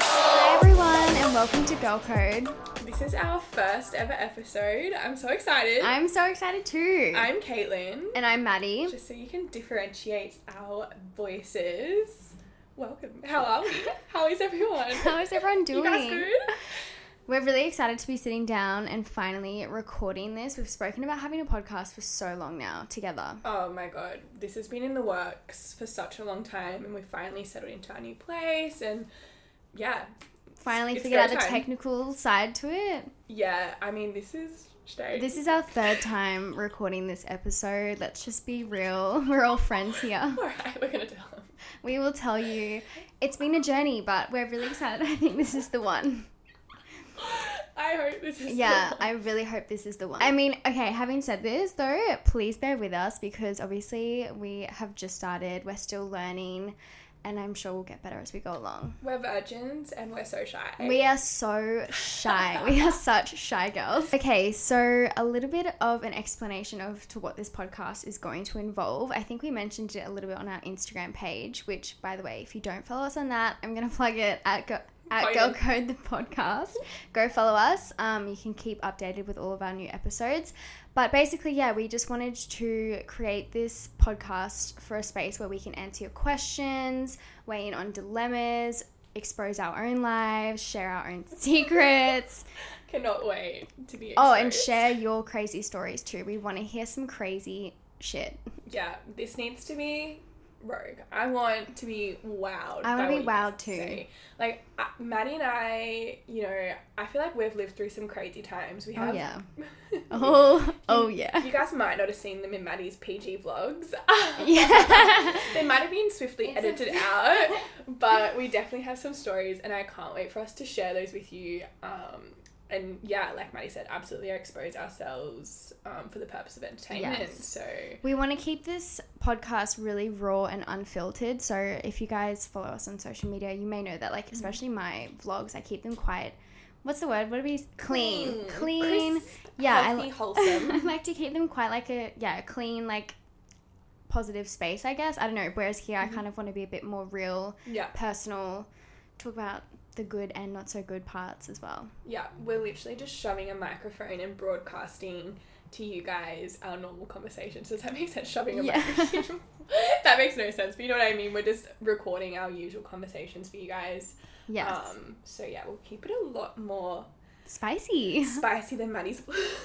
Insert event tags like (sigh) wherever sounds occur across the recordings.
Hi everyone, and welcome to Girl Code. This is our first ever episode. I'm so excited. I'm so excited too. I'm Caitlin. and I'm Maddie. Just so you can differentiate our voices. Welcome. How are we? (laughs) How is everyone? How is everyone doing? You guys good? We're really excited to be sitting down and finally recording this. We've spoken about having a podcast for so long now together. Oh my god, this has been in the works for such a long time, and we finally settled into our new place. And yeah, Finally It's figured out the technical side to it. yeah. I mean, this is. This is our third time recording this episode. Let's just be real. (laughs) We're all friends here. (laughs) all right. We're gonna tell them. We will tell you it's been a journey, but we're really excited. (laughs) I think this is the one. (laughs) I hope this is. Yeah, the- I really hope this is the one. I mean, okay, having said this though, please bear with us because obviously we have just started, we're still learning, and I'm sure we'll get better as we go along. we're virgins and we're so shy. We are so shy. we are (laughs) such shy girls. Okay, so a little bit of an explanation of to what this podcast is going to involve. I think we mentioned it a little bit on our Instagram page, which by the way, if you don't follow us on that, I'm gonna plug it at go- at Girl. Code the podcast. Go follow us. Um, you can keep updated with all of our new episodes. But basically, yeah, we just wanted to create this podcast for a space where we can answer your questions, weigh in on dilemmas, expose our own lives, share our own (laughs) secrets. Cannot wait to be. oh, and share your crazy stories too. We want to hear some crazy shit. yeah, this needs to be rogue. I want to be wowed. I wanna be what wowed guys too. say. Like uh, Maddie and I, you know, I feel like we've lived through some crazy times. We Oh have. yeah. (laughs) (laughs) Oh, oh yeah. You guys might not have seen them in Maddie's PG vlogs. Yeah. (laughs) they might have been swiftly It's a- edited out, but we definitely have some stories, and I can't wait for us to share those with you. Um, and yeah, like Maddie said, absolutely expose ourselves um, for the purpose of entertainment. Yes. So We want to keep this podcast really raw and unfiltered. So if you guys follow us on social media, you may know that, like, especially my vlogs, I keep them quite. What's the word? What do we? Clean. Clean. crisp, Yeah, I li- wholesome. (laughs) I like to keep them quite like a yeah, a clean like positive space, I guess. I don't know. Whereas here, I kind of want to be a bit more real, yeah, personal, talk about the good and not so good parts as well. yeah. We're literally just shoving a microphone and broadcasting to you guys our normal conversations. Does that make sense? Shoving a Yeah. microphone. (laughs) that makes no sense, but you know what I mean. We're just recording our usual conversations for you guys. Yes, Um, so yeah, we'll keep it a lot more spicy. spicy than Maddie's.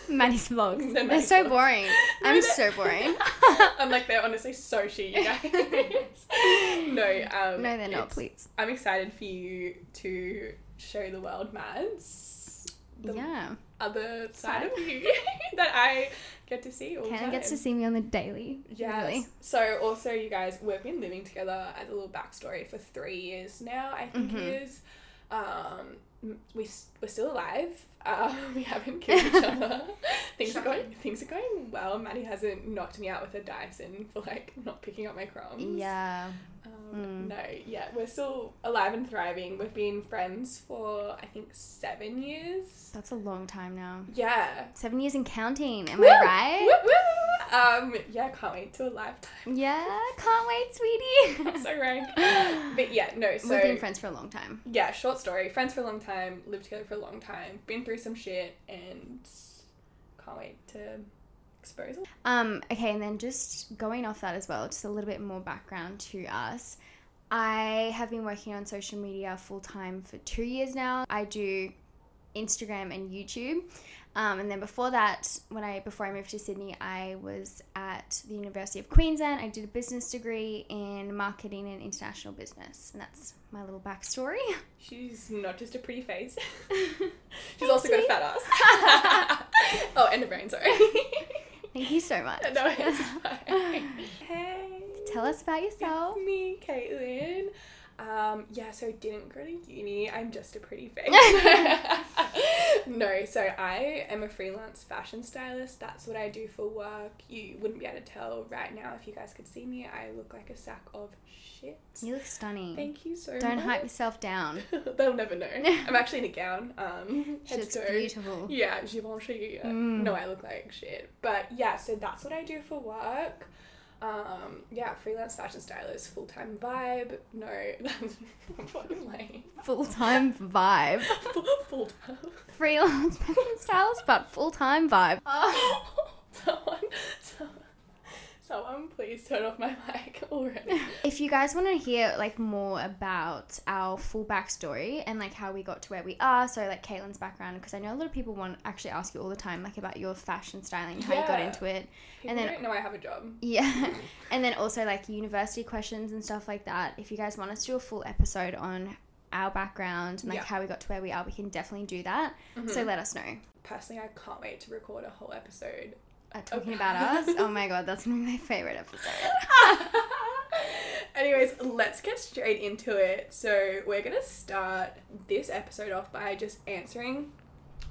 Maddie's vlogs. Than They're Maddie's so vlogs. boring. No, (laughs) I'm so boring. (laughs) I'm like they're honestly so shit, you guys. (laughs) no, um, No, they're not. Please. I'm excited for you to show the world, Mads, the Yeah. other side Side. of you that I get to see all time. gets to see me on the daily. Yeah. Really. So also, you guys, we've been living together as a little backstory for three years now. I think Mhm. it is. Um, we we're still alive. Uh, (laughs) we haven't killed each other. (laughs) things are going things are going well. Maddie hasn't knocked me out with a Dyson for like not picking up my crumbs. Yeah. Um, Mm. No, yeah, we're still alive and thriving. We've been friends for I think seven years. That's a long time now. Yeah. Seven years and counting. Am Woo! I right? Woo, woo! Um, yeah, can't wait to a lifetime. Yeah. Can't wait, sweetie. (laughs) so rank. But yeah, no, so We've been friends for a long time. yeah, short story. Friends for a long time, lived together for a long time, been through some shit, and can't wait to expose it. Um, okay, and then just going off that as well, just a little bit more background to us. I have been working on social media full time for two years now. I do Instagram and YouTube. Um, and then before that, when I before I moved to Sydney, I was at the University of Queensland. I did a business degree in marketing and international business, and that's my little backstory. (laughs) She's not just a pretty face. (laughs) She's also got a fat ass. (laughs) oh, and a brain, sorry. Thank you so much. no, it's fine. Hey. Tell us about yourself. It's me, Caitlin. Um, yeah, so I didn't go to uni. I'm just a pretty face. (laughs) no, so I am a freelance fashion stylist. That's what I do for work. You wouldn't be able to tell right now if you guys could see me. I look like a sack of shit. You look stunning. Thank you so Don't much. hype yourself down. (laughs) They'll never know. (laughs) I'm actually in a gown. Um, She head looks to toe. beautiful. Yeah, Givenchy. Uh, Mm. No, I look like shit. But yeah, so that's what I do for work. Um, yeah, freelance fashion stylist, full time vibe. No, that's fucking lame. Full time vibe. full time. Freelance fashion stylist, but full time vibe. (laughs) someone, someone, someone, um, please turn off my (laughs) mic already. If you guys want to hear like more about our full backstory and like how we got to where we are, so like Caitlin's background, because I know a lot of people want actually ask you all the time like about your fashion styling, how you got into it, People And then- don't know I have a job. yeah, (laughs) and then also like university questions and stuff like that. If you guys want us to do a full episode on our background and like Yeah. how we got to where we are, we can definitely do that. So mm-hmm. let us know. Personally, I can't wait to record a whole episode. Uh, talking about us, oh my god, that's gonna be my favorite episode. (laughs) Anyways, let's get straight into it. So, we're going to start this episode off by just answering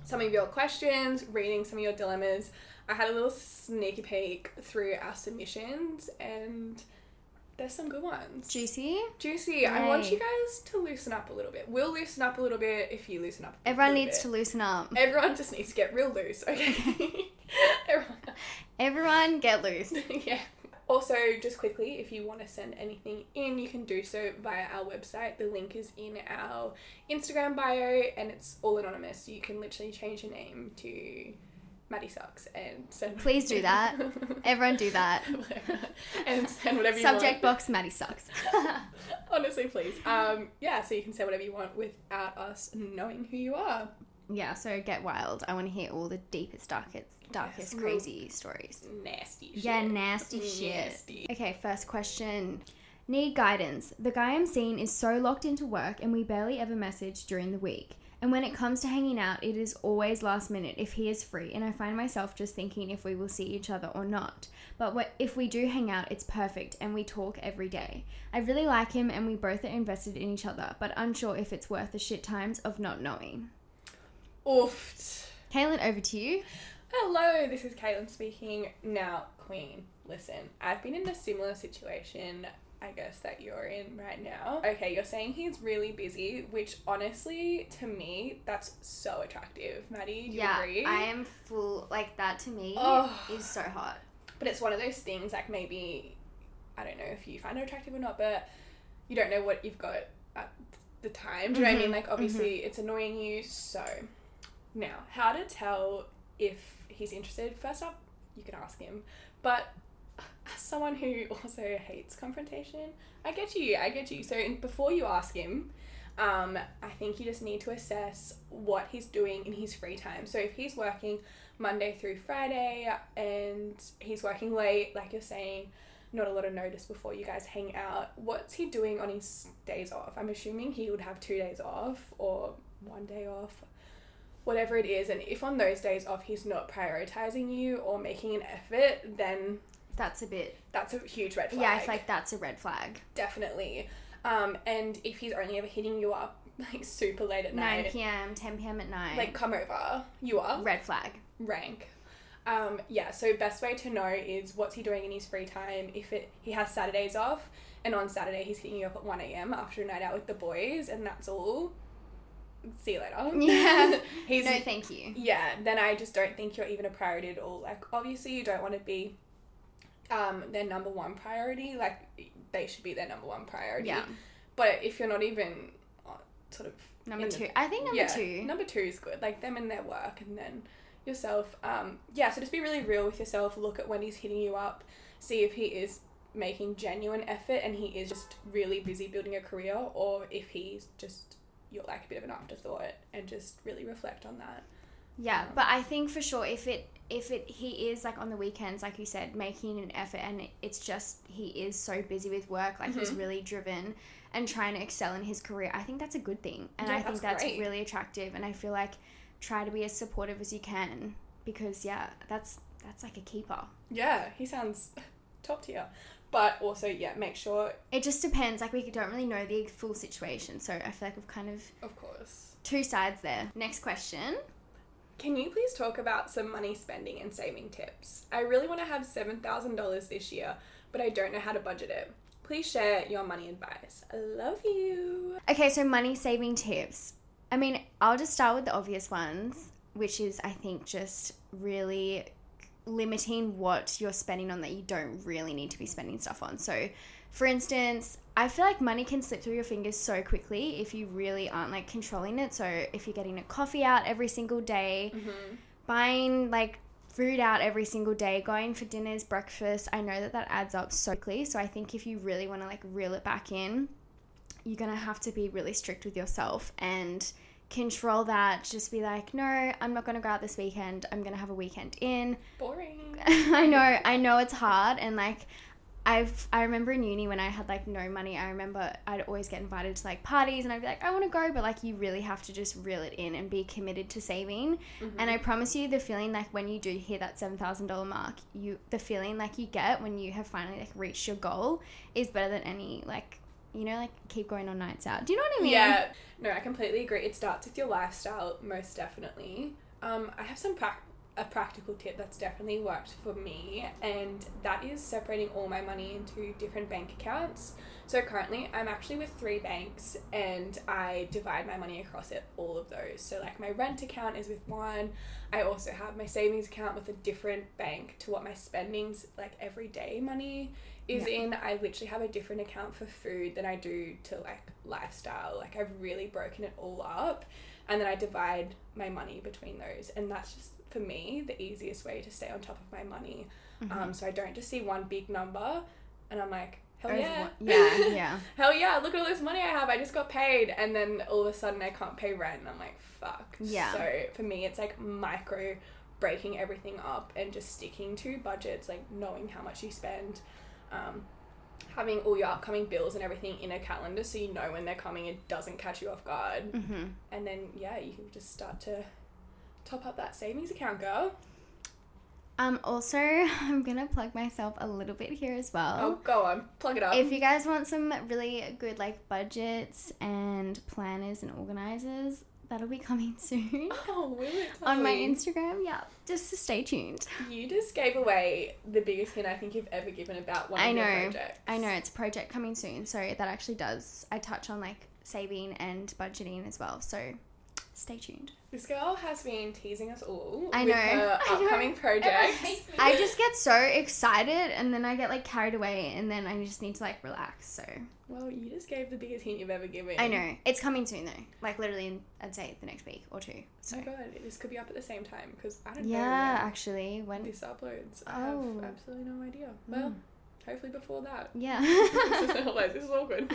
some of your questions, reading some of your dilemmas. I had a little sneaky peek through our submissions, and there's some good ones. Juicy. Juicy, I want you guys to loosen up a little bit. We'll loosen up a little bit if you loosen up. a Everyone needs bit. to loosen up. Everyone just needs to get real loose, okay? (laughs) Everyone. Everyone get loose. (laughs) yeah. Also, just quickly, if you want to send anything in, you can do so via our website. The link is in our Instagram bio and it's all anonymous. You can literally change your name to Maddie Sucks and send. Please do that. (laughs) Everyone do that. (laughs) and send whatever you want. Subject want. box Maddie sucks. (laughs) Honestly, please. Um, yeah, so you can say whatever you want without us knowing who you are. yeah, so get wild. I want to hear all the deepest, darkest, darkest, Yes, crazy stories. Nasty shit. Yeah, nasty shit. Nasty. Okay, first question. Need guidance. The guy I'm seeing is so locked into work and we barely ever message during the week. And when it comes to hanging out, it is always last minute if he is free, and I find myself just thinking if we will see each other or not. But what, if we do hang out, it's perfect and we talk every day. I really like him and we both are invested in each other, but unsure if it's worth the shit times of not knowing. Oofed. Caitlin, over to you. Hello, this is Caitlin speaking. Now, Queen, listen, I've been in a similar situation, I guess, that you're in right now. Okay, you're saying he's really busy, which honestly, to me, that's so attractive. Maddie, do you yeah, agree? I am full. Like that to me Oh. is so hot. But it's one of those things, like maybe, I don't know if you find it attractive or not, but you don't know what you've got at the time. Do you know what I mean? Mhm, Like, obviously, it's annoying you. So, now, how to tell if he's interested? First up, you can ask him. But as (laughs) someone who also hates confrontation, I get you. I get you. So, before you ask him, um, I think you just need to assess what he's doing in his free time. So, if he's working Monday through Friday and he's working late, like you're saying, not a lot of notice before you guys hang out. What's he doing on his days off? I'm assuming he would have two days off or one day off, whatever it is. And if on those days off he's not prioritizing you or making an effort, then That's a bit. that's a huge red flag. Yeah, I feel like that's a red flag. definitely. Um, and if he's only ever hitting you up (laughs) like super late at 9 night, p.m., 10 p.m. at night. like come over, you are red flag. rank. Um, yeah, so best way to know is what's he doing in his free time. If it he has Saturdays off, and on Saturday he's hitting you up at one a.m. after a night out with the boys, and that's all. See you later. (laughs) Yeah. (laughs) he's no, thank you. yeah. Then I just don't think you're even a priority at all. Like obviously you don't want to be, um, their number one priority. Like they should be their number one priority. Yeah. But if you're not even, uh, sort of Number in the- two. I think number yeah, two. Number two is good. Like them and their work, and then yourself. Um, yeah. So just be really real with yourself. Look at when he's hitting you up. See if he is making genuine effort and he is just really busy building a career, or if he's just you're like a bit of an afterthought, and just really reflect on that. Yeah, but I think for sure if it if it he is like on the weekends, like you said, making an effort, and it's just he is so busy with work, like he's Mhm. really driven and trying to excel in his career. I think that's a good thing, and Yeah, I think that's that's really attractive. And I feel like try to be as supportive as you can because yeah, that's that's like a keeper. Yeah, he sounds (laughs) top tier. But also, yeah, make sure, It just depends. Like we don't really know the full situation, so I feel like we've kind of of course. two sides there. Next question. Can you please talk about some money spending and saving tips? I really want to have $7,000 this year, but I don't know how to budget it. Please share your money advice. I love you. Okay, so money saving tips. I mean, I'll just start with the obvious ones, which is I think just really limiting what you're spending on that you don't really need to be spending stuff on. So, for instance, I feel like money can slip through your fingers so quickly if you really aren't like controlling it. So, if you're getting a coffee out every single day, Mm-hmm. buying like food out every single day, going for dinners, breakfast, I know that that adds up so quickly. So, I think if you really want to like reel it back in, you're going to have to be really strict with yourself and control that. Just be like, no, I'm not going to go out this weekend. I'm going to have a weekend in. Boring. (laughs) I know, I know it's hard, and like, I've I remember in uni when I had like no money. I remember I'd always get invited to like parties, and I'd be like, I want to go, but like you really have to just reel it in and be committed to saving. And I promise you, the feeling like when you do hit that seven thousand dollar mark, you the feeling like you get when you have finally like reached your goal is better than any like you know like keep going on nights out. Do you know what I mean? Yeah, no, I completely agree. It starts with your lifestyle, most definitely. Um, I have some prac- a practical tip that's definitely worked for me, and that is separating all my money into different bank accounts. So currently, I'm actually with three banks, and I divide my money across it, all of those. So like my rent account is with one. I also have my savings account with a different bank to what my spendings, like everyday money, is Yeah. in. I literally have a different account for food than I do to like lifestyle. Like I've really broken it all up and then I divide my money between those. And that's just for me the easiest way to stay on top of my money. Mm-hmm. Um, so I don't just see one big number and I'm like, hell yeah. yeah, (laughs) yeah. hell yeah, look at all this money I have. I just got paid. And then all of a sudden I can't pay rent. And I'm like, fuck. Yeah. So for me, it's like micro breaking everything up and just sticking to budgets, like knowing how much you spend. Um, having all your upcoming bills and everything in a calendar so you know when they're coming, it doesn't catch you off guard. Mm-hmm. And then, yeah, you can just start to top up that savings account, girl. Um, also, (laughs) I'm gonna plug myself a little bit here as well. Oh, go on, plug it up. If you guys want some really good like budgets and planners and organizers, that'll be coming (laughs) soon (laughs) oh, will it? on my Instagram. Yeah, just to stay tuned. You just gave away the biggest hint I think you've ever given about one I of your know. projects. I know it's a project coming soon, so that actually does. I touch on like saving and budgeting as well. So stay tuned. This girl has been teasing us all I with know. her (laughs) I know. upcoming projects. I just get so excited and then I get like carried away and then I just need to like relax. So Well, you just gave the biggest hint you've ever given. I know it's coming soon though. Like literally, in, I'd say the next week or two. Oh So my god, this could be up at the same time because I don't yeah, know Yeah, actually, when this uploads. I Oh. have absolutely no idea. Hmm. Well, hopefully before that. yeah. (laughs) this, is, (laughs) is awkward.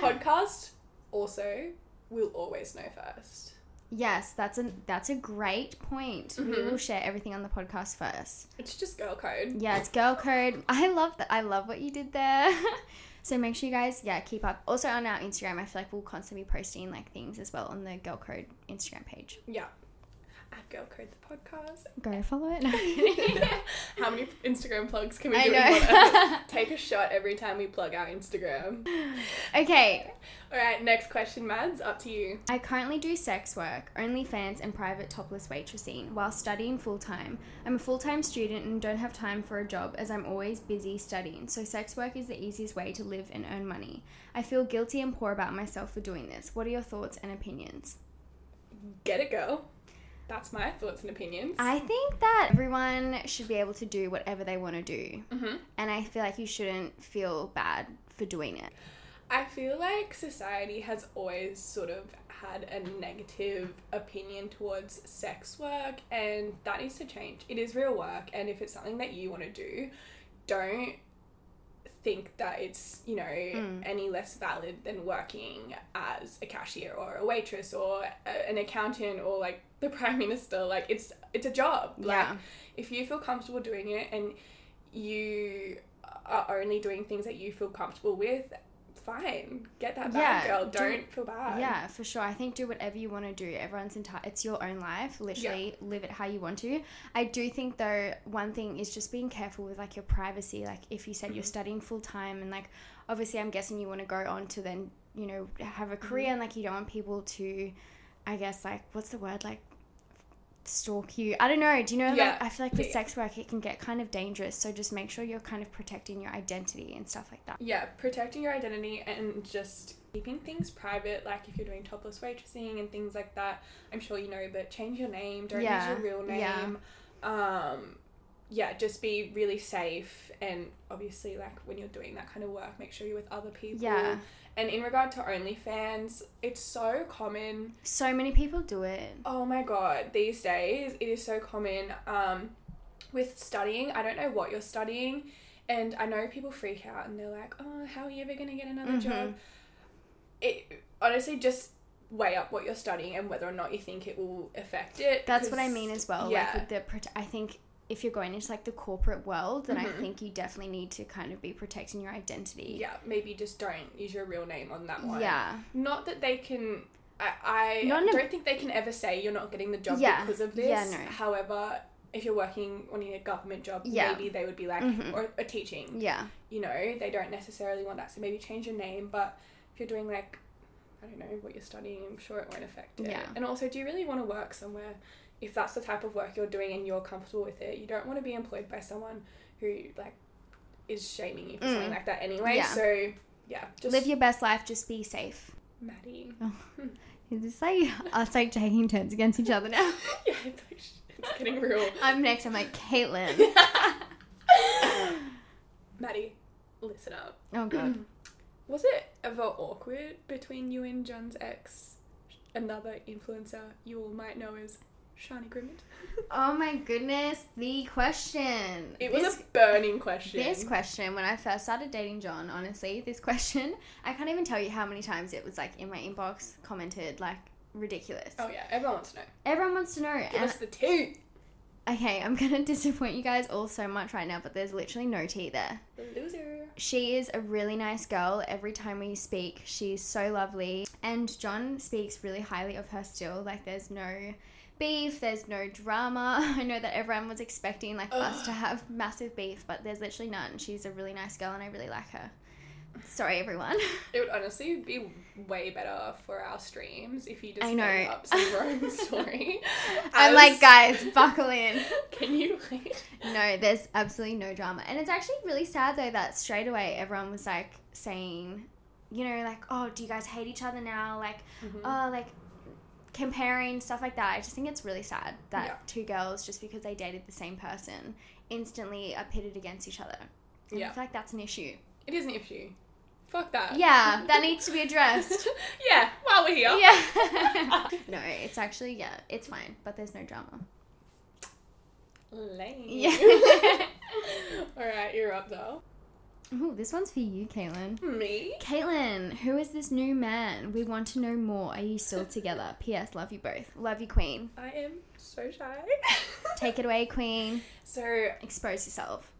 Podcast also will always know first. Yes, that's a that's a great point. We Mhm. will share everything on the podcast first. It's just girl code. Yeah, it's girl code. I love that. I love what you did there. (laughs) so make sure you guys, yeah, keep up. Also on our Instagram, I feel like we'll constantly be posting like things as well on the girl code Instagram page. Yeah. At Girl Code the podcast. Go follow it. No, (laughs) (laughs) How many Instagram plugs can we I do? know. (laughs) Take a shot every time we plug our Instagram. okay, All right, next question, Mads. Up to you. I currently do sex work, OnlyFans, and private topless waitressing while studying full time. I'm a full time student and don't have time for a job as I'm always busy studying, so sex work is the easiest way to live and earn money. I feel guilty and poor about myself for doing this. What are your thoughts and opinions? Get it, girl. That's my thoughts and opinions. I think that everyone should be able to do whatever they want to do, hmm and I feel like you shouldn't feel bad for doing it. I feel like society has always sort of had a negative opinion towards sex work, and that needs to change. It is real work, and if it's something that you want to do, don't think that it's you know Mm. any less valid than working as a cashier or a waitress or a, an accountant or like (laughs) the prime minister like it's it's a job like Yeah. if you feel comfortable doing it and you are only doing things that you feel comfortable with, fine. Get that back, Yeah, girl. do- Don't feel bad. Yeah, for sure. I think do whatever you want to do. Everyone's entitled. It's your own life. Literally, live it how you want to. I do think though, one thing is just being careful with like your privacy. Like if you said you're Mhm. studying full time and like obviously, I'm guessing you want to go on to then you know have a Mm-hmm. career and like you don't want people to, I guess like what's the word like stalk you. I don't know. Do you know? Yeah. Like I feel like with Yeah. sex work, it can get kind of dangerous. So just make sure you're kind of protecting your identity and stuff like that. Yeah, protecting your identity and just keeping things private. Like if you're doing topless waitressing and things like that, I'm sure you know, but change your name. Don't Yeah, use your real name. yeah. Um, yeah, just be really safe and obviously like when you're doing that kind of work, make sure you're with other people. Yeah. And in regard to OnlyFans, it's so common. So many people do it. Oh my god, these days it is so common. Um, with studying, I don't know what you're studying, and I know people freak out and they're like, "Oh, how are you ever gonna get another Mhm. job?" It honestly just weigh up what you're studying and whether or not you think it will affect it. That's what I mean as well. Yeah. Like with the I think if you're going into like the corporate world, then I Mhm. think you definitely need to kind of be protecting your identity. yeah, maybe just don't use your real name on that one. Yeah. Not that they can. I, I Not a- don't think they can ever say you're not getting the job Yeah. because of this. Yeah, no. However, if you're working on a government job, Yeah. maybe they would be like, Mhm. or a teaching. Yeah. You know, they don't necessarily want that. So maybe change your name. But if you're doing like, I don't know what you're studying, I'm sure it won't affect it. Yeah. And also, do you really want to work somewhere? If that's the type of work you're doing and you're comfortable with it, you don't want to be employed by someone who like is shaming you for Mm. something like that anyway. Yeah. So yeah, just Live your best life, just be safe. Maddie. (laughs) Is this like us like taking turns against each other now? (laughs) yeah, it's, like, it's getting real. (laughs) I'm next, I'm like, Caitlin. Maddie, listen up. Oh god. (clears throat) Was it ever awkward between you and John's ex, another influencer you all might know as Shani Grimmett? (laughs) Oh my goodness, the question. It was This- a burning question. This question, when I first started dating John, honestly, this question, I can't even tell you how many times it was like in my inbox, commented, like ridiculous. Oh yeah, everyone wants to know. Everyone wants to know. Give and us the tea. okay, I'm gonna (laughs) disappoint you guys all so much right now, but there's literally no tea there. The loser. She is a really nice girl. Every time we speak, she's so lovely. And John speaks really highly of her still. Like, there's no beef, there's no drama. (laughs) I know that everyone was expecting, like, us to have massive beef, but there's literally none. She's a really nice girl, and I really like her. Sorry, everyone. (laughs) It would honestly be way better for our streams if you just I know. made up some (laughs) story. I'm like, guys, buckle in. Can you like? No, there's absolutely no drama. And it's actually really sad though that straight away everyone was like saying, you know, like, oh, do you guys hate each other now? Like, Mhm. oh, like comparing stuff like that. I just think it's really sad that Yeah. two girls, just because they dated the same person, instantly are pitted against each other. And Yeah. I feel like that's an issue. It is an issue. Fuck that. Yeah, that (laughs) needs to be addressed. (laughs) yeah, while we're here. Yeah. (laughs) no, it's actually, yeah, it's fine, but there's no drama. Lame. Yeah. Alright, you're up though. Ooh, this one's for you, Caitlin. Me? Caitlin, who is this new man? We want to know more. Are you still (laughs) together? P.S. Love you both. Love you, Queen. I am so shy. (laughs) Take it away, Queen. So, Expose yourself.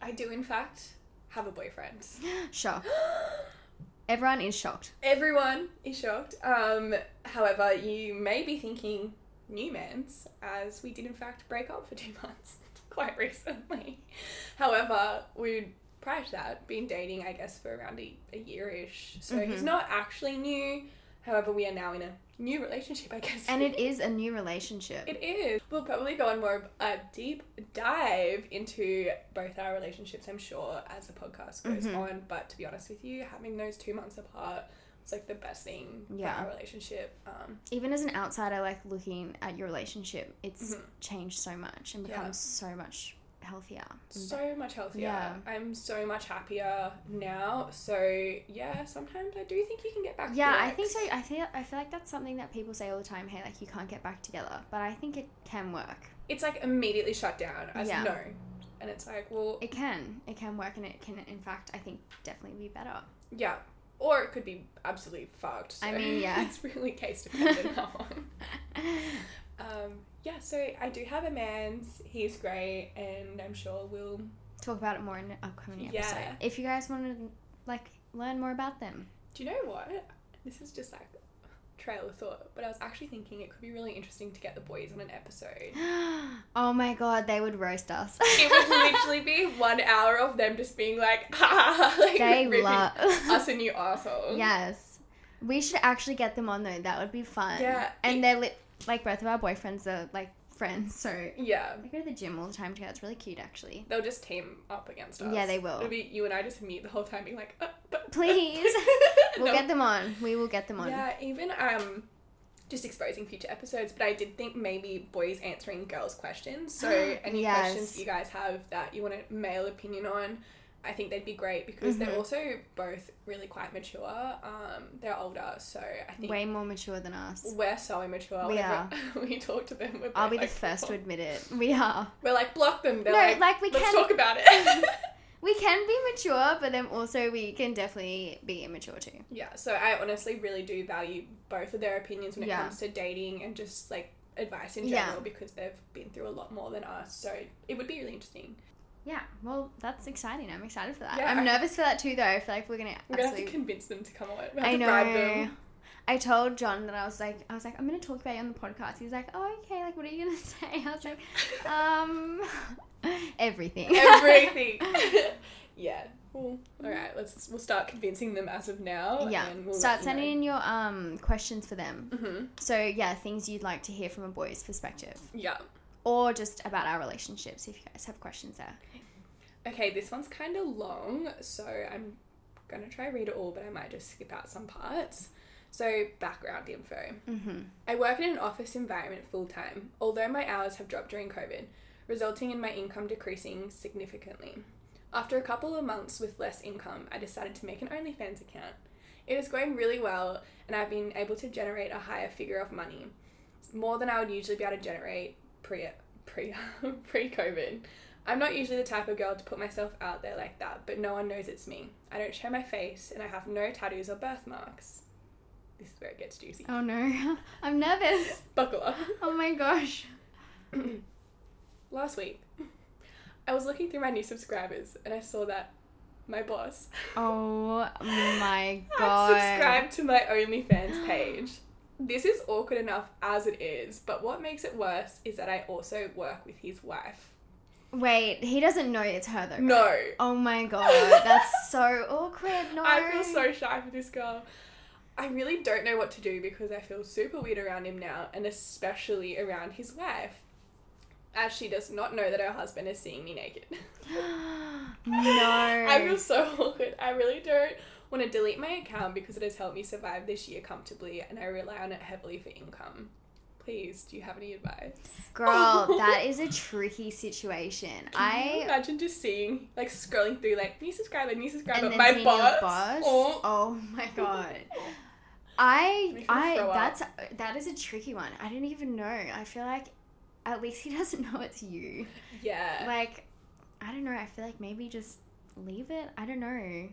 I do in fact have a boyfriend. (gasps) Shock. (gasps) Everyone is shocked. Everyone is shocked. Um, however, you may be thinking new man's, as we did in fact break up for two (laughs) months quite recently. However, we prior to that been dating, I guess, for around a, a year ish. So he's Mhm. not actually new. However, we are now in a new relationship, I guess. And it (laughs) is a new relationship. It is. We'll probably go on more of a deep dive into both our relationships, I'm sure, as the podcast goes Mhm. on. But to be honest with you, having those two months apart was like the best thing Yeah. for our relationship. Um, Even as an outsider, like looking at your relationship, it's Mhm. changed so much and Yeah. becomes so much healthier. Mm. so much healthier. Yeah. I'm so much happier now. So yeah, sometimes I do think you can get back. yeah, I think so. I feel I feel like that's something that people say all the time. Hey, like you can't get back together, but I think it can work. It's like immediately shut down as Yeah. no, and it's like well, It can. It can work, and it can, in fact, I think definitely be better. yeah. Or it could be absolutely fucked. I mean, (laughs) yeah. it's really case dependent that one. (laughs) Um, yeah, so I do have a man's. He's great, and I'm sure we'll. Talk about it more in an upcoming episode. Yeah. If you guys want to like learn more about them. Do you know what? This is just like trail of thought, but I was actually thinking it could be really interesting to get the boys on an episode. (gasps) oh my god, they would roast us. It would (laughs) literally be one hour of them just being like, (laughs) ha, like they love (laughs) us a new asshole. Yes. We should actually get them on though. That would be fun. Yeah. And they're li- like both of our boyfriends are like friends, so Yeah. they go to the gym all the time together. It's really cute actually. They'll just team up against us. Yeah, they will. It'll be you and I just mute the whole time being like, uh, but, (laughs) Please. (laughs) We'll No. get them on. We will get them on. Yeah, even um, just exposing future episodes. But I did think maybe boys answering girls' questions. So (gasps) any Yes. questions you guys have that you want a male opinion on, I think they'd be great because they're Mhm. also both really quite mature. Um, they're older, so I think Way more mature than us. we're so immature. We Whenever (laughs) we talk to them. We're I'll be the like, first to "Oh." admit it. We are. We're like block them. They're no, like, like, we let's can talk about it. (laughs) (laughs) we can be mature, but then also we can definitely be immature too. Yeah, so I honestly really do value both of their opinions when it Yeah. comes to dating and just like advice in Yeah. general because they've been through a lot more than us. So it would be really interesting. Yeah, well, that's exciting. I'm excited for that. Yeah, I'm I- nervous for that too, though. I feel like we're gonna We're gonna have to convince them to come on. We I to know. bribe them. I told John that I was like, I was like, I'm gonna talk about you on the podcast. He was like, Oh, okay. Like, what are you gonna (laughs) say? I was like, Um, (laughs) everything. Everything. (laughs) yeah. Well, all right. Let's we'll start convincing them as of now. yeah. And we'll Start sending in your um questions for them. hmm So yeah, things you'd like to hear from a boy's perspective, Yeah. Or just about our relationships. If you guys have questions there. Okay, this one's kind of long, so I'm gonna try read it all, but I might just skip out some parts. So, background info. Mm-hmm. I work in an office environment full time, although my hours have dropped during COVID, resulting in my income decreasing significantly. After a couple of months with less income, I decided to make an OnlyFans account. It is going really well, and I've been able to generate a higher figure of money, more than I would usually be able to generate pre pre (laughs) pre COVID. I'm not usually the type of girl to put myself out there like that, but no one knows it's me. I don't show my face, and I have no tattoos or birthmarks. This is where it gets juicy. Oh no, (laughs) I'm nervous. (laughs) Buckle up. Oh my gosh. Last week, I was looking through my new subscribers and I saw that my boss Oh my god. subscribed to my OnlyFans page. This is awkward enough as it is, but what makes it worse is that I also work with his wife. Wait, he doesn't know it's her though. right? No. Oh my god, that's (laughs) so awkward. No. I feel so shy for this girl. I really don't know what to do because I feel super weird around him now, and especially around his wife, as she does not know that her husband is seeing me naked. (laughs) (gasps) no. I feel so (laughs) awkward. I really don't want to delete my account because it has helped me survive this year comfortably and I rely on it heavily for income. Please, do you have any advice? Girl, (laughs) that is a tricky situation. Can I imagine just seeing, like, scrolling through, like, new subscriber, new subscriber, my boss. boss. Oh. Oh my (laughs) god. I I throw up. that's that is a tricky one. I didn't even know. I feel like at least he (laughs) doesn't know it's you. Yeah. Like I don't know. I feel like maybe just leave it. I don't know.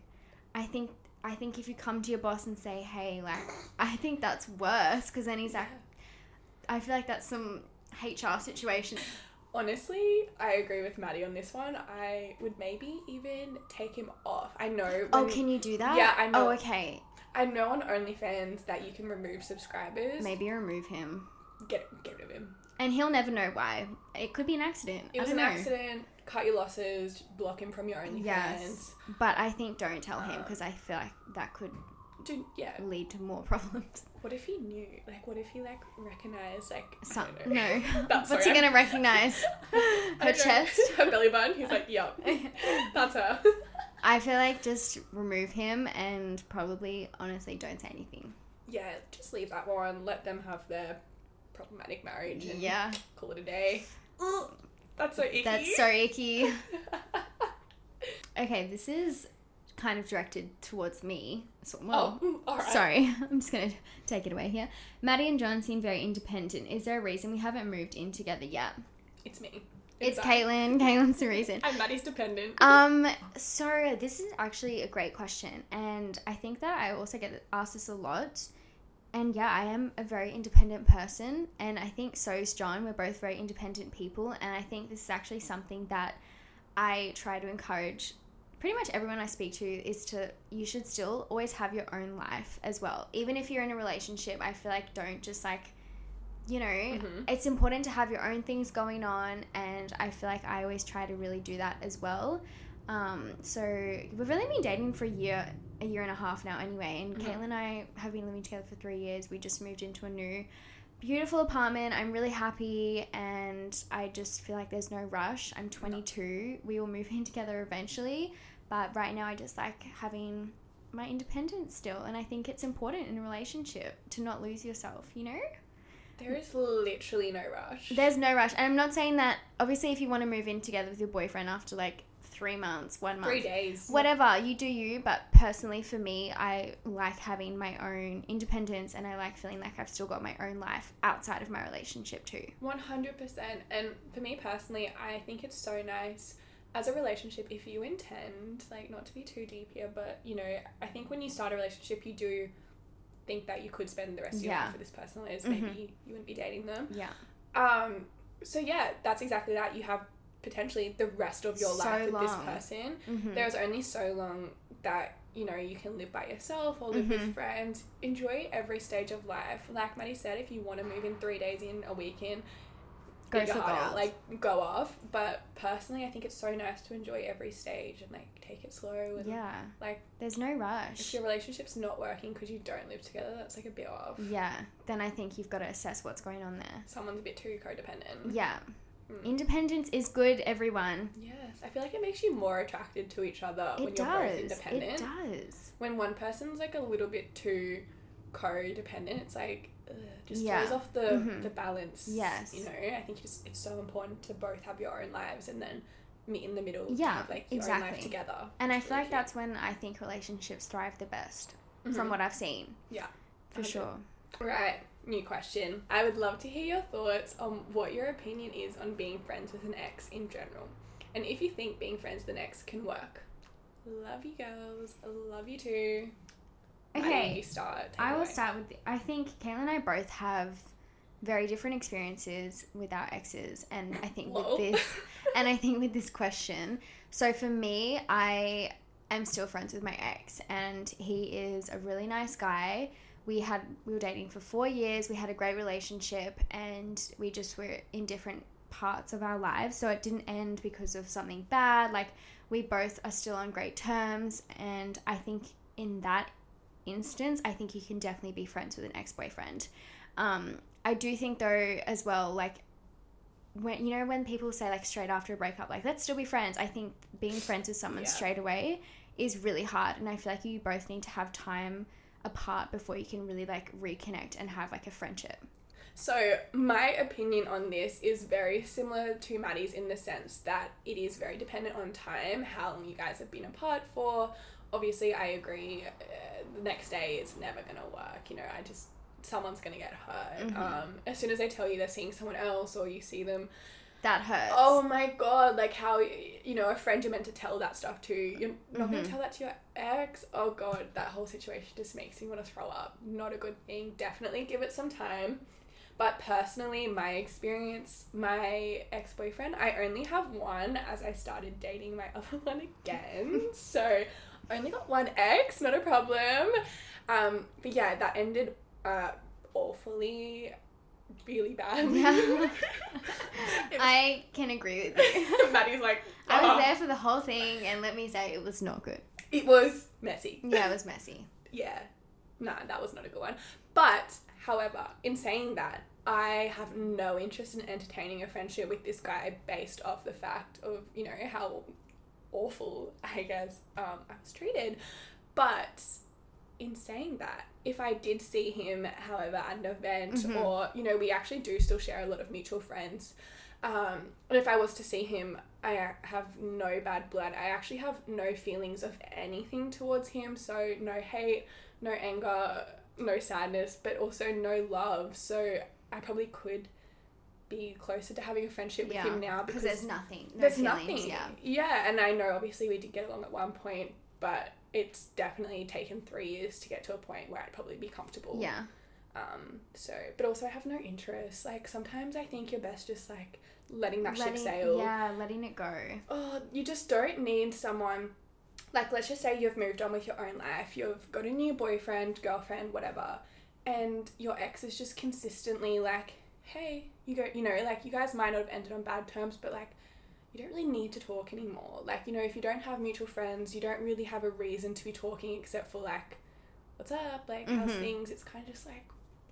I think I think if you come to your boss and say, "Hey," like I think that's worse because then he's like, I feel like that's some HR situation. Honestly, I agree with Maddie on this one. I would maybe even take him off. I know. Oh, can you do that? Yeah, I know. Oh, okay. I know on OnlyFans that you can remove subscribers. Maybe remove him, Get, get rid of him. and he'll never know why. It could be an accident. It was an know. accident. Cut your losses. Block him from your OnlyFans. Yes. But I think don't tell him um, because I feel like that could Dude, yeah. lead to more (laughs) problems. What if he knew? Like, what if he like recognized like Some, no. (laughs) That's What's he gonna recognize? (laughs) Her chest? her belly button. He's like, yup, that's her. I feel like just remove him and probably honestly don't say anything. yeah, just leave that one. Let them have their problematic marriage. And Yeah. Call it a day. That's so icky. That's so icky. (laughs) Okay, this is kind of directed towards me. So, well, oh, (laughs) all right. sorry. (laughs) I'm just going to take it away here. Maddie and John seem very independent. Is there a reason we haven't moved in together yet? It's me. It's I. Caitlin. Caitlin's the reason. I'm Maddie's dependent. Um, so this is actually a great question, and I think that I also get asked this a lot. And yeah, I am a very independent person, and I think so is John. We're both very independent people, and I think this is actually something that I try to encourage pretty much everyone I speak to is to you should still always have your own life as well. Even if you're in a relationship, I feel like don't just like you know, Mhm. it's important to have your own things going on, and I feel like I always try to really do that as well. Um, so we've only been dating for a year, a year and a half now, anyway. And Mhm. Caitlin and I have been living together for three years. We just moved into a new, beautiful apartment. I'm really happy, and I just feel like there's no rush. I'm 22. We will move in (laughs) together eventually, but right now I just like having my independence still, and I think it's important in a relationship to not lose yourself. You know. There is literally no rush. There's no rush. And I'm not saying that, obviously, if you want to move in together with your boyfriend after like three months, one month, Three days. whatever, you do you. But personally, for me, I like having my own independence and I like feeling like I've still got my own life outside of my relationship too. One hundred percent. And for me personally, I think it's so nice as a relationship if you intend, like not to be too deep here, but you know, I think when you start a relationship, you do think that you could spend the rest of your Yeah. life with this person, as Mhm. maybe you wouldn't be dating them. Yeah. Um. So yeah, that's exactly that. You have potentially the rest of your So life with this person. Mm-hmm. There's only so long that you know you can live by yourself or live Mhm. with friends. Enjoy every stage of life. Like Maddie said, if you want to move in three days in a week in, Go for out, like go off. But personally, I think it's so nice to enjoy every stage and like take it slow. And yeah. like There's no rush. if your relationship's not working because you don't live together, that's like a bit off. Yeah. Then I think you've got to assess what's going on there. Someone's a bit too codependent. Yeah. Mm. Independence is good, everyone. Yes, I feel like it makes you more attracted to each other when It you're both independent. It does. when one person's like a little bit too codependent, it's like ugh, just Yeah. throws off the Mhm. the balance. Yes. you know. I think it's it's so important to both have your own lives and then meet in the middle. Yeah, have, like your own life exactly. together. And I feel like that's when I think relationships thrive the best, cute. from what I've seen. Yeah, For 100. sure. Right, new question. I would love to hear your thoughts on what your opinion is on being friends with an ex in general, and if you think being friends with an ex can work. Love you girls. Love you too. Okay. you start. I will start with. I think Kayla and I both have very different experiences with our exes, and I think with this, (laughs) and I think with this question. So for me, I am still friends with my ex, and he is a really nice guy. We had we were dating for four years. We had a great relationship, and we just were in different parts of our lives. So it didn't end because of something bad. Like we both are still on great terms, and I think in that instance, I think you can definitely be friends with an ex boyfriend. Um, I do think though as well, like when you know when people say like straight after a breakup, like let's still be friends. I think being friends with someone Yeah. straight away is really hard, and I feel like you both need to have time apart before you can really like reconnect and have like a friendship. So, my opinion on this is very similar to Maddie's in the sense that it is very dependent on time, how long you guys have been apart for. Obviously, I agree, uh, the next day it's never going to work. You know, I just, someone's going to get hurt. Mhm. Um, as soon as they tell you they're seeing someone else or you see them, That hurts. oh my god, like how, you know, a friend you're meant to tell that stuff to, you're not Mhm. to tell that to your ex. Oh god, that whole situation just makes me want to throw up. Not a good thing. Definitely give it some time. But personally, my experience, my ex boyfriend, I only have one as I started dating my (laughs) other one again. (laughs) so, only got one ex, not a problem. Um, but yeah, that ended uh, awfully, really bad. Yeah. (laughs) I can agree with you. (laughs) Maddie's like, I was "Uh-huh." there for the whole thing, and let me say it was not good. It was messy. Yeah, it was messy. (laughs) Yeah. Nah, that was not a good one. But, however, in saying that, I have no interest in entertaining a friendship with this guy based off the fact of, you know, how awful, I guess, um, I was treated. But in saying that, if I did see him, however, at an event, Mhm. or, you know, we actually do still share a lot of mutual friends. Um, and if I was to see him, I have no bad blood. I actually have no feelings of anything towards him. So, no hate, no anger, no sadness, but also no love. So, I probably could be closer to having a friendship with Yeah, him now because because there's nothing. No there's feelings, nothing. Yeah. Yeah, and I know obviously we did get along at one point, but it's definitely taken three years to get to a point where I'd probably be comfortable. Yeah. Um. So, but also I have no interest. Like sometimes I think you're best just like letting that letting, ship sail. Yeah, letting it go. Oh, you just don't need someone. Like let's just say you've moved on with your own life. You've got a new boyfriend, girlfriend, whatever, and your ex is just consistently like, hey, you go, you know, like you guys might not have ended on bad terms, but like you don't really need to talk anymore. Like, you know, if you don't have mutual friends, you don't really have a reason to be talking except for like, what's up? Like, how's Mhm. things? It's kind of just like,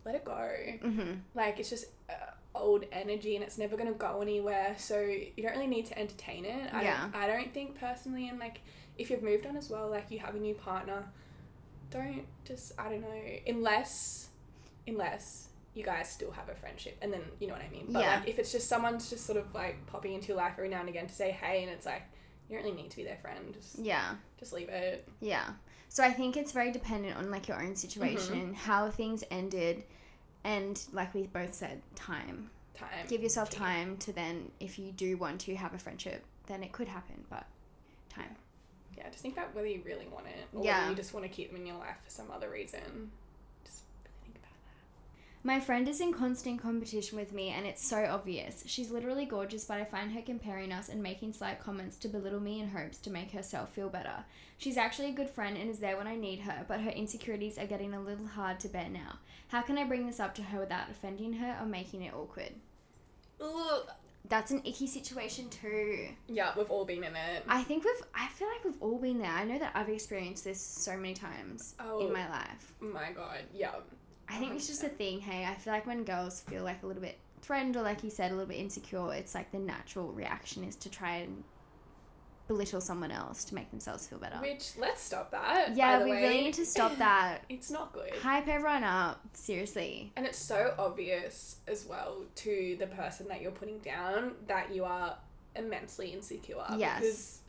let it go. Mm-hmm. Like, it's just uh, old energy and it's never going to go anywhere. So you don't really need to entertain it. I, Yeah. don't, I don't think personally, and like, if you've moved on as well, like you have a new partner, don't just, I don't know, unless, unless you guys still have a friendship, and then you know what I mean. But Yeah. like if it's just someone's just sort of like popping into your life every now and again to say hey, and it's like you don't really need to be their friend. Just Yeah. just leave it. Yeah. So I think it's very dependent on like your own situation, mm-hmm. how things ended, and like we both said, time. Time. Give yourself Key. time to then, if you do want to have a friendship, then it could happen, but time. Yeah, just think about whether you really want it, or Yeah. whether you just want to keep them in your life for some other reason. Just really think about that. My friend is in constant competition with me, and it's so obvious. She's literally gorgeous, but I find her comparing us and making slight comments to belittle me in hopes to make herself feel better. She's actually a good friend and is there when I need her, but her insecurities are getting a little hard to bear now. How can I bring this up to her without offending her or making it awkward? Ugh. That's an icky situation too. Yeah, we've all been in it. I think we've. I feel like we've all been there. I know that I've experienced this so many times Oh. in my life. My God, yeah. I think it's just a thing. Hey, I feel like when girls feel like a little bit threatened or, like you said, a little bit insecure, it's like the natural reaction is to try and belittle someone else to make themselves feel better. Which let's stop that. yeah, we way. really need to stop that. (laughs) It's not good. Hype everyone up, seriously. And it's so obvious as well to the person that you're putting down that you are immensely insecure. Yes. Because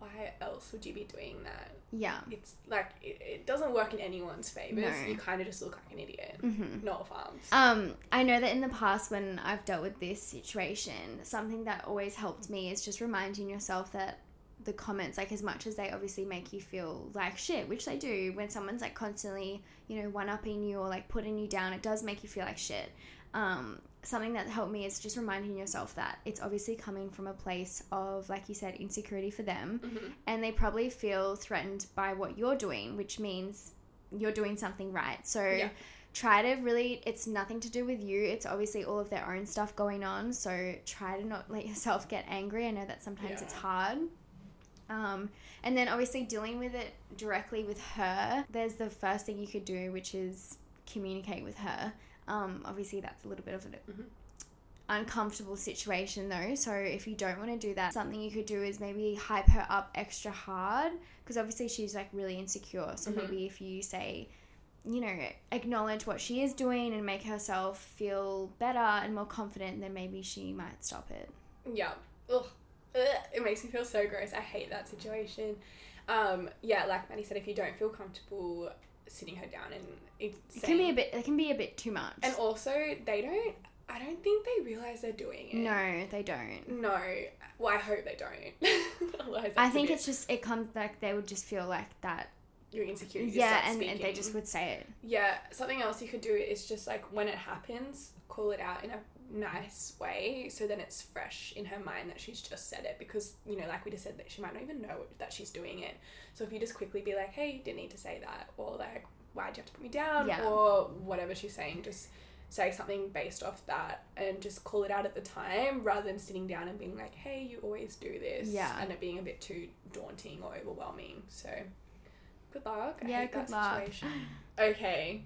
why else would you be doing that? Yeah. It's like, it, it doesn't work in anyone's favors. No. You kind of just look like an idiot. hmm No offense. Um, I know that in the past when I've dealt with this situation, something that always helped me is just reminding yourself that the comments, like as much as they obviously make you feel like shit, which they do, when someone's like constantly, you know, one upping you or like putting you down, it does make you feel like shit. Um, something that helped me is just reminding yourself that it's obviously coming from a place of, like you said, insecurity for them, Mhm. and they probably feel threatened by what you're doing, which means you're doing something right. So Yeah. try to really it's nothing to do with you. It's obviously all of their own stuff going on. So try to not let yourself get angry. I know that sometimes it's hard. Um, and then obviously dealing with it directly with her there's the first thing you could do which is communicate with her um, obviously that's a little bit of an Mhm. uncomfortable situation though so if you don't want to do that something you could do is maybe hype her up extra hard because obviously she's like really insecure so Mhm. maybe if you say you know acknowledge what she is doing and make herself feel better and more confident then maybe she might stop it Yeah. Ugh. Ugh. It makes me feel so gross. I hate that situation. Um, yeah, like Maddie said, if you don't feel comfortable sitting her down and it's it can be a bit it can be a bit too much And also, they don't. I don't think they realize they're doing it. no they don't No. Well, I hope they don't. (laughs) I think it's just it comes like they would just feel like that your insecurities. yeah and, and they just would say it Yeah, something else you could do is just like when it happens, call it out in a nice way so then it's fresh in her mind that she's just said it because you know like we just said that she might not even know that she's doing it so if you just quickly be like hey you didn't need to say that or like why'd you have to put me down Yeah. or whatever she's saying just say something based off that and just call it out at the time rather than sitting down and being like hey you always do this Yeah. and it being a bit too daunting or overwhelming so good luck I Yeah, good that luck. situation. (laughs) Okay,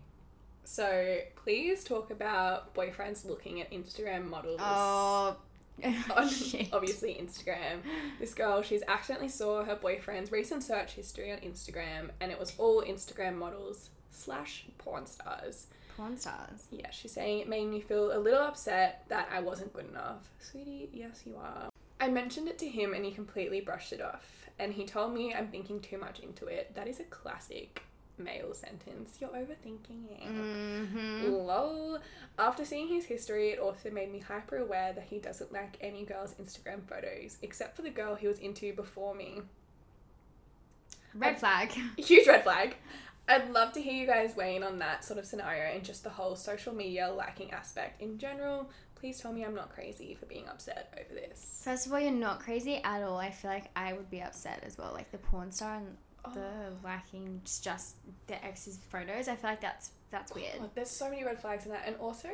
so please talk about boyfriends looking at Instagram models. oh (laughs) On obviously Instagram. This girl, she's accidentally saw her boyfriend's recent search history on Instagram, and it was all Instagram models slash porn stars. porn stars Yeah, she's saying it made me feel a little upset that I wasn't good enough. Sweetie, yes, you are. I mentioned it to him and he completely brushed it off. And he told me I'm thinking too much into it. That is a classic male sentence. You're overthinking it. mm-hmm. Lol. After seeing his history, it also made me hyper aware that he doesn't like any girl's Instagram photos, except for the girl he was into before me. red flag (laughs) Huge red flag. I'd love to hear you guys weigh in on that sort of scenario and just the whole social media liking aspect in general. Please tell me I'm not crazy for being upset over this. First of all, you're not crazy at all. I feel like I would be upset as well. Like the porn star and the Oh. lacking just the ex's photos. I feel like that's that's oh, weird. God, there's so many red flags in that, and also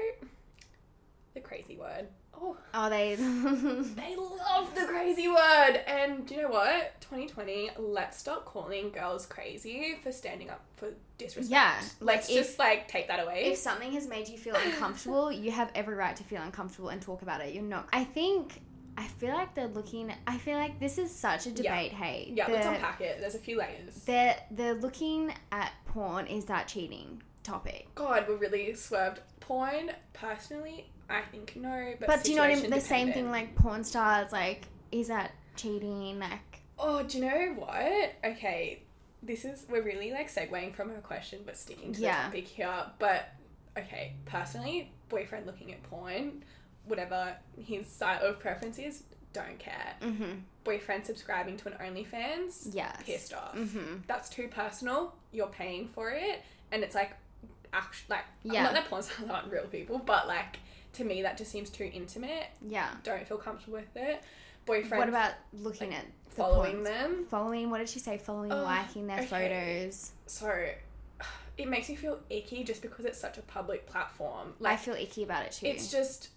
the crazy word. Oh, are they. (laughs) they love the crazy word. And do you know what? 2020, let's stop calling girls crazy for standing up for disrespect. Yeah, like, let's if- just like take that away. if something has made you feel uncomfortable, you have every right to feel uncomfortable and talk about it. You're not. I think. I feel like they're looking. I feel like this is such a Yeah. debate. Hey, yeah, let's unpack it. There's a few layers. they're they're looking at porn. Is that cheating? topic. God, we're really swerved. Porn, personally, I think no. But, But do you know what I mean? The same thing like porn stars, like, is that cheating? Like, Oh, do you know what? Okay, this is we're really like segueing from her question, but sticking to Yeah. the topic here. But okay, personally, boyfriend looking at porn, whatever his site of preference is, don't care. mm-hmm. Boyfriend subscribing to an OnlyFans, Yes. pissed off. Mm-hmm. That's too personal. You're paying for it, and it's like, actually, like, Yeah. not that porn stars aren't real people, but like to me that just seems too intimate. Yeah. Don't feel comfortable with it. Boyfriend What about looking at the following them. Following, what did she say? Following, Oh, liking their okay. photos. So (sighs) it makes me feel icky just because it's such a public platform. Like, I feel icky about it too. it's just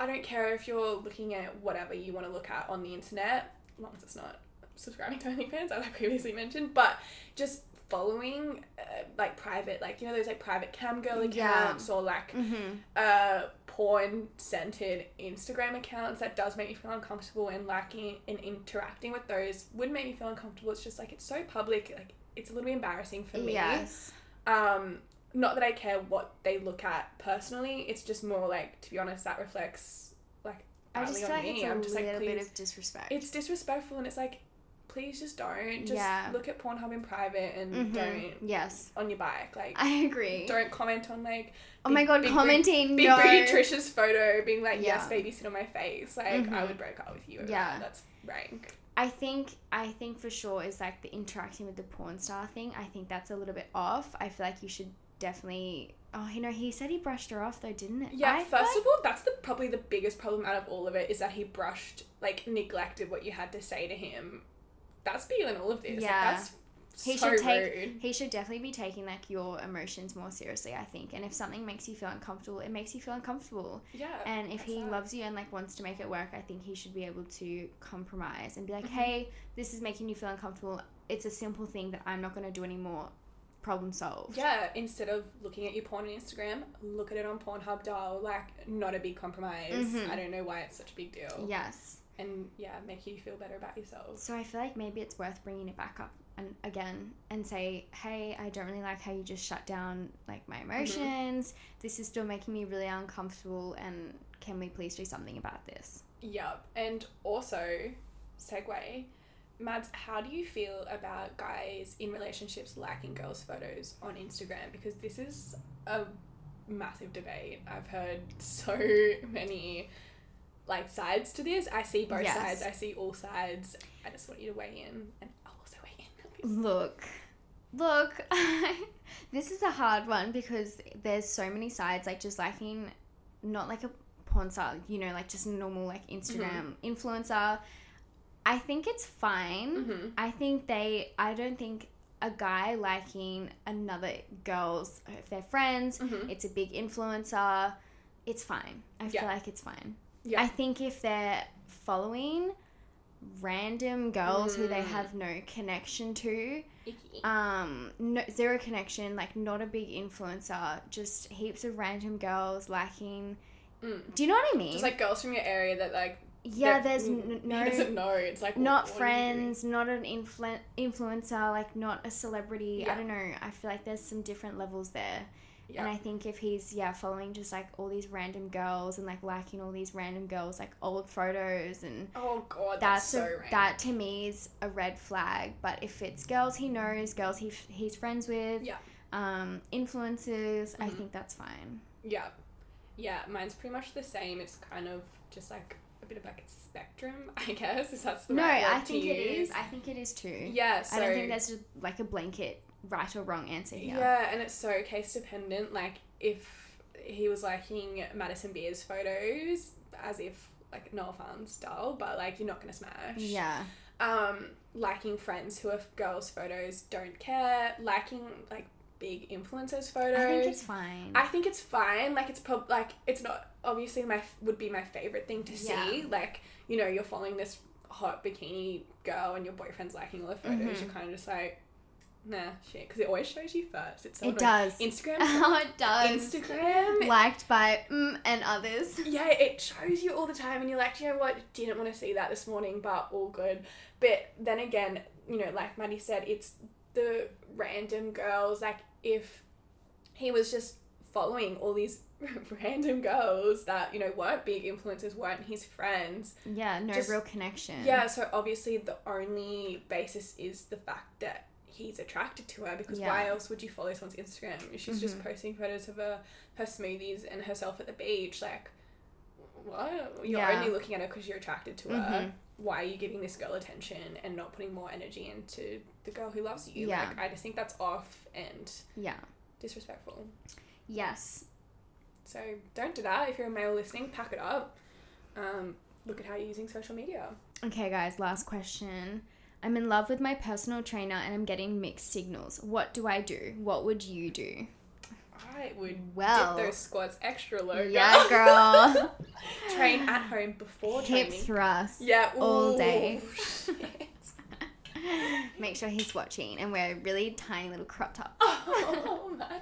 I don't care if you're looking at whatever you want to look at on the internet, as long as it's not subscribing to (laughs) OnlyFans, as I previously mentioned, but just following uh, like private, like you know those like private cam girl Yeah. accounts or like mm-hmm. uh porn centered Instagram accounts that does make me feel uncomfortable and liking and interacting with those would make me feel uncomfortable. It's just like it's so public, like it's a little bit embarrassing for me. Yes. Um, not that I care what they look at personally. It's just more like, to be honest, that reflects like I just badly feel on like it's me. a I'm just little like, bit of disrespect. It's disrespectful, and it's like, please just don't. Just Yeah. look at Pornhub in private and Mhm. don't Yes. on your bike. Like, I agree. don't comment on like oh my god, big commenting. Big no. Booty Trish's photo, being like, yes, baby, sit on my face. Like, I Mhm. would break up with you. Yeah. that. that's rank. I think I think for sure is like the interacting with the porn star thing. I think that's a little bit off. I feel like you should definitely. Oh, you know, he said he brushed her off though, didn't it? Yeah, I first feel of all, that's the probably the biggest problem out of all of it is that he brushed, like, neglected what you had to say to him. That's beyond all of this. Yeah. Like, that's He so should take- rude. he should definitely be taking like your emotions more seriously. I think, and if something makes you feel uncomfortable, it makes you feel uncomfortable. Yeah. And if he that. loves you and like wants to make it work, I think he should be able to compromise and be like, Mhm. "Hey, this is making you feel uncomfortable. It's a simple thing that I'm not going to do anymore. Problem solved." Yeah, instead of looking at your porn on Instagram, look at it on Pornhub doll. Like, not a big compromise. Mhm. I don't know why it's such a big deal. Yes. And yeah, make you feel better about yourself. So I feel like maybe it's worth bringing it back up and again and say, "Hey, I don't really like how you just shut down like my Mm-hmm. emotions. This is still making me really uncomfortable and can we please do something about this?" Yep. And also, segue, Mads, how do you feel about guys in relationships liking girls' photos on Instagram? Because this is a massive debate. I've heard so many like sides to this. I see both Yes. sides. I see all sides. I just want you to weigh in, and I'll also weigh in. (laughs) Look, look, (laughs) this is a hard one because there's so many sides, like just liking, not like a porn star, you know, like just normal like mm-hmm. Instagram influencer. I think it's fine. Mm-hmm. I think they, I don't think a guy liking another girl's, if they're friends, Mm-hmm. it's a big influencer, it's fine. I feel like it's fine. Yeah. I think if they're following random girls who they Mm. have no connection to, um, no, zero connection, like not a big influencer, just heaps of random girls liking. Mm. Do you know what I mean? Just like girls from your area that like yeah, there's n- n- (laughs) he no, doesn't know. It's like not what- what are you doing? friends, not an influ- influencer, like not a celebrity. Yeah. I don't know. I feel like there's some different levels there. Yeah. And I think if he's yeah following just like all these random girls and like liking all these random girls like old photos and oh god, that's, that's, so a, that to me is a red flag. But if it's girls he knows, girls he he's friends with, Yeah. um, influencers, I Mhm. think that's fine. Yeah. Yeah, mine's pretty much the same. It's kind of just like a bit of like a spectrum, (laughs) I guess. Is that's the No, right word I to think it is. I think it is too. Yeah, so I don't think there's just like a blanket right or wrong answer here. Yeah, and it's so case dependent. Like if he was liking Madison Beer's photos as if like no offense style, but like you're not gonna smash. Yeah. Um, liking friends who are girls' photos don't care. Liking like big influencers' photos. I think it's fine. I think it's fine. Like it's prob like it's not obviously my would be my favorite thing to see. Yeah. Like you know you're following this hot bikini girl and your boyfriend's liking all the photos. Mhm. You're kind of just like, nah, shit, because it always shows you first. It's so it does. Instagram. oh, (laughs) it does. Instagram. Liked by mm, and others. yeah, it shows you all the time, and you're like, you know what? Didn't want to see that this morning, but all good. But then again, you know, like Maddie said, it's the random girls. Like if he was just following all these (laughs) random girls that, you know, weren't big influencers, weren't his friends. Yeah, no Just- real connection. Yeah, so obviously the only basis is the fact that he's attracted to her because why else would you follow someone's Instagram? If She's just Mhm. posting photos of her, her smoothies and herself at the beach. Like, what? You're Yeah. only looking at her because you're attracted to her. Mhm. Why are you giving this girl attention and not putting more energy into the girl who loves you? Yeah. Like, I just think that's off and Yeah. disrespectful. Yes. So don't do that. If you're a male listening, pack it up. Um, look at how you're using social media. Okay, guys, last question. I'm in love with my personal trainer and I'm getting mixed signals. What do I do? What would you do? I would Well, dip those squats extra low. yeah, girl. (laughs) Train at home before Hip training. thrust. yeah, all day. (laughs) (laughs) Make sure he's watching and wear a really tiny little crop top. oh my god.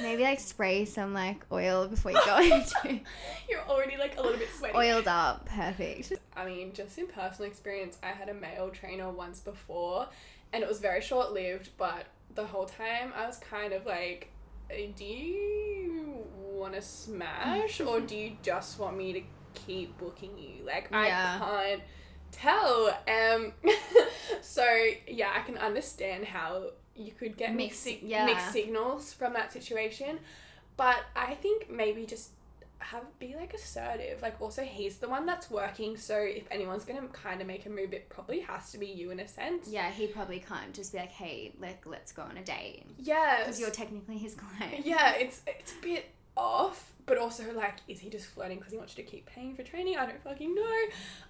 Maybe like spray some like oil before you go (laughs) into You're already like a little bit sweaty. oiled up. Perfect. I mean, just in personal experience, I had a male trainer once before, and it was very short lived, but the whole time I was kind of like, "Uh, do you want to smash, or do you (laughs) just want me to keep booking you? Like, Yeah. I can't tell. Um, (laughs) so, yeah, I can understand how you could get Mixed- mixed, yeah. mixed signals from that situation, but I think maybe just have be like assertive. Like also he's the one that's working, so if anyone's gonna kind of make a move, it probably has to be you in a sense. Yeah, he probably can't just be like, hey, like let's go on a date Yeah. because you're technically his client. yeah, it's it's a bit off, but also like, is he just flirting because he wants you to keep paying for training? I don't fucking know.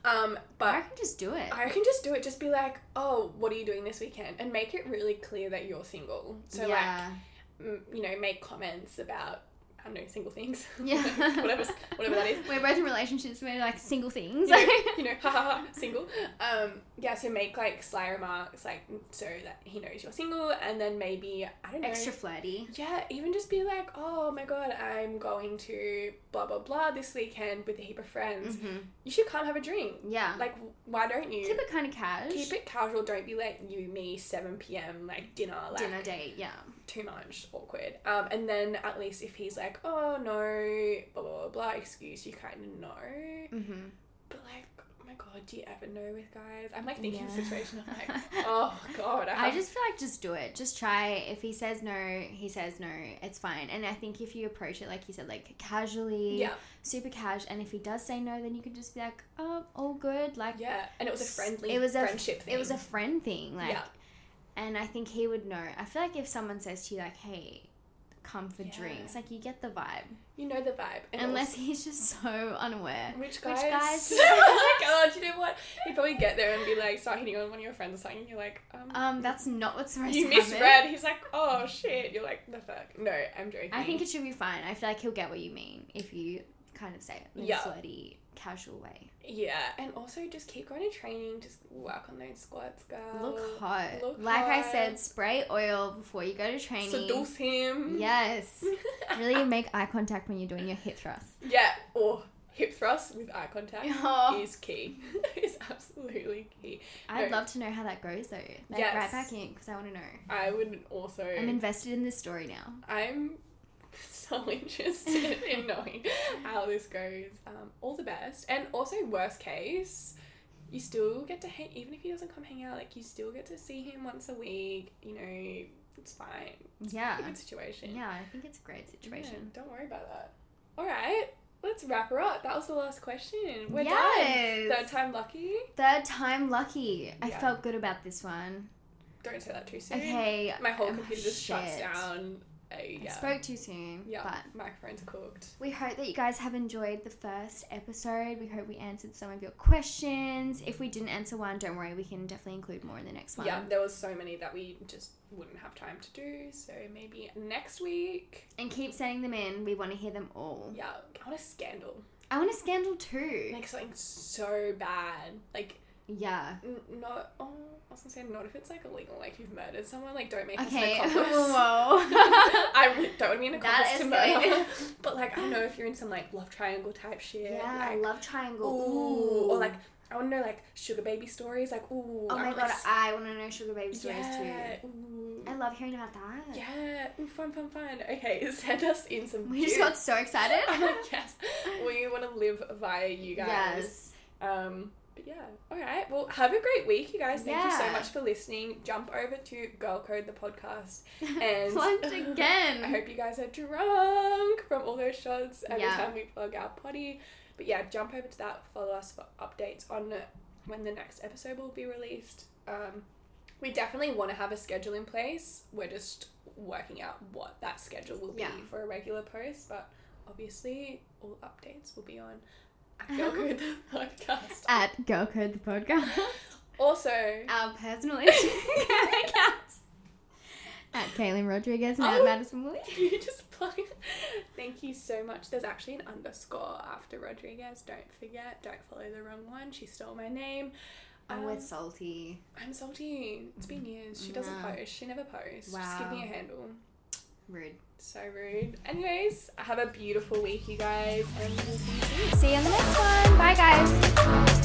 Um, but I can just do it. I can just do it. Just be like, oh, what are you doing this weekend, and make it really clear that you're single. So yeah. like, mm, you know, make comments about. I don't know, single things. (laughs) Yeah. whatever, whatever that is. We're both in relationships. We're like single things. you (laughs) know, you know, ha ha ha, single. Um, yeah, so make like sly remarks, like so that he knows you're single, and then maybe I don't know. Extra flirty. Yeah, even just be like, oh my god, I'm going to blah blah blah this weekend with a heap of friends. hmm You should come have a drink. Yeah. Like, why don't you Keep it kind of cash. keep it casual? Don't be like you, me, seven p.m. like dinner, like Dinner date. Yeah. Too much awkward. Um, and then at least if he's like, oh no, blah blah blah, blah excuse, you kind of know. Mm-hmm. But like, oh my god, do you ever know with guys? I'm like thinking Yeah. the situation of like, (laughs) oh god, I, I just feel like just do it. Just try. If he says no, he says no. It's fine. And I think if you approach it like you said, like casually, yeah, super cash, and if he does say no, then you can just be like, oh, all good. Like yeah, and it was a friendly, It was a friendship thing. it was a friend thing. Like, Yeah. And I think he would know. I feel like if someone says to you like, hey. Come for Yeah. drinks, like you get the vibe. you know the vibe, and Unless he's just so unaware. which which guys? guys- (laughs) oh my god, you know what? You'd probably get there and be like, start hitting on one of your friends or something. And you're like, um, Um, that's not what's supposed you to happen. misread. He's like, oh shit. You're like, the fuck. No, I'm joking. I think it should be fine. I feel like he'll get what you mean if you kind of say it in Yeah. a flirty, casual way. yeah, and also just keep going to training. Just work on those squats, girl. Look hot. look like I said, spray oil before you go to training. Seduce him. Yes. (laughs) really make eye contact when you're doing your hip thrust. Yeah, or hip thrust with eye contact (laughs) Oh. is key. (laughs) is absolutely key. I'd No. love to know how that goes though. Like Yes. right back in because I want to know. I would also. I'm invested in this story now. I'm (laughs) so interested in knowing how this goes. Um, all the best, and also worst case, you still get to hang. Even if he doesn't come hang out, like you still get to see him once a week. You know, it's fine. Yeah. It's a good situation. Yeah, I think it's a great Yeah, situation. don't worry about that. All right. Let's wrap her up. That was the last question. We're Yes. done. Third time lucky. Third time lucky. I Yeah. felt good about this one. Don't say that too soon. Okay. My whole oh, computer just shuts down. Uh, I spoke too soon. yeah. But Microphone's cooked. we hope that you guys have enjoyed the first episode. We hope we answered some of your questions. If we didn't answer one, don't worry, we can definitely include more in the next one. Yeah, there was so many that we just wouldn't have time to do. So maybe next week. And keep sending them in. We want to hear them all. Yeah, I want a scandal. I want a scandal too. Like something so bad. Like Yeah. n- not. Oh, I was gonna say not if it's like illegal. Like you've murdered someone. Like don't make Okay. us (laughs) an accomplice. Whoa. (laughs) I don't want to be an That accomplice to murder. (laughs) But like I know if you're in some like love triangle type shit. yeah, like, love triangle. Ooh, or like I want to know like sugar baby stories. Like, ooh. Oh I'm my like, god, s- I want to know sugar baby stories yeah. too. Ooh. I love hearing about that. Yeah, ooh, fun, fun, fun. Okay, send us in some. We just cute- got so excited. I'm yes, we want to live via you guys. Yes. Um, but yeah, all right. Well, have a great week, you guys. Thank you so much for listening. Jump over to Girl Code the podcast. (laughs) And- Plugged (laughs) again. I hope you guys are drunk from all those shots every Yeah. time we plug our potty. But yeah, jump over to that. Follow us for updates on when the next episode will be released. Um, we definitely want to have a schedule in place. We're just working out what that schedule will be Yeah. for a regular post. But obviously, all updates will be on Girl Code the podcast. At Girl Code the podcast. Also, Our personal Instagram accounts. At Caitlin Rodriguez and Oh. at Madison Woolley. (laughs) you just plug. Thank you so much. There's actually an underscore after Rodriguez. Don't forget. Don't follow the wrong one. She stole my name. Oh, Um, it's salty. I'm salty. It's been years. She doesn't post. She never posts. Just give me a handle. Rude. So rude. Anyways, have a beautiful week, you guys, and we'll see you soon. See you in the next one. Bye, guys.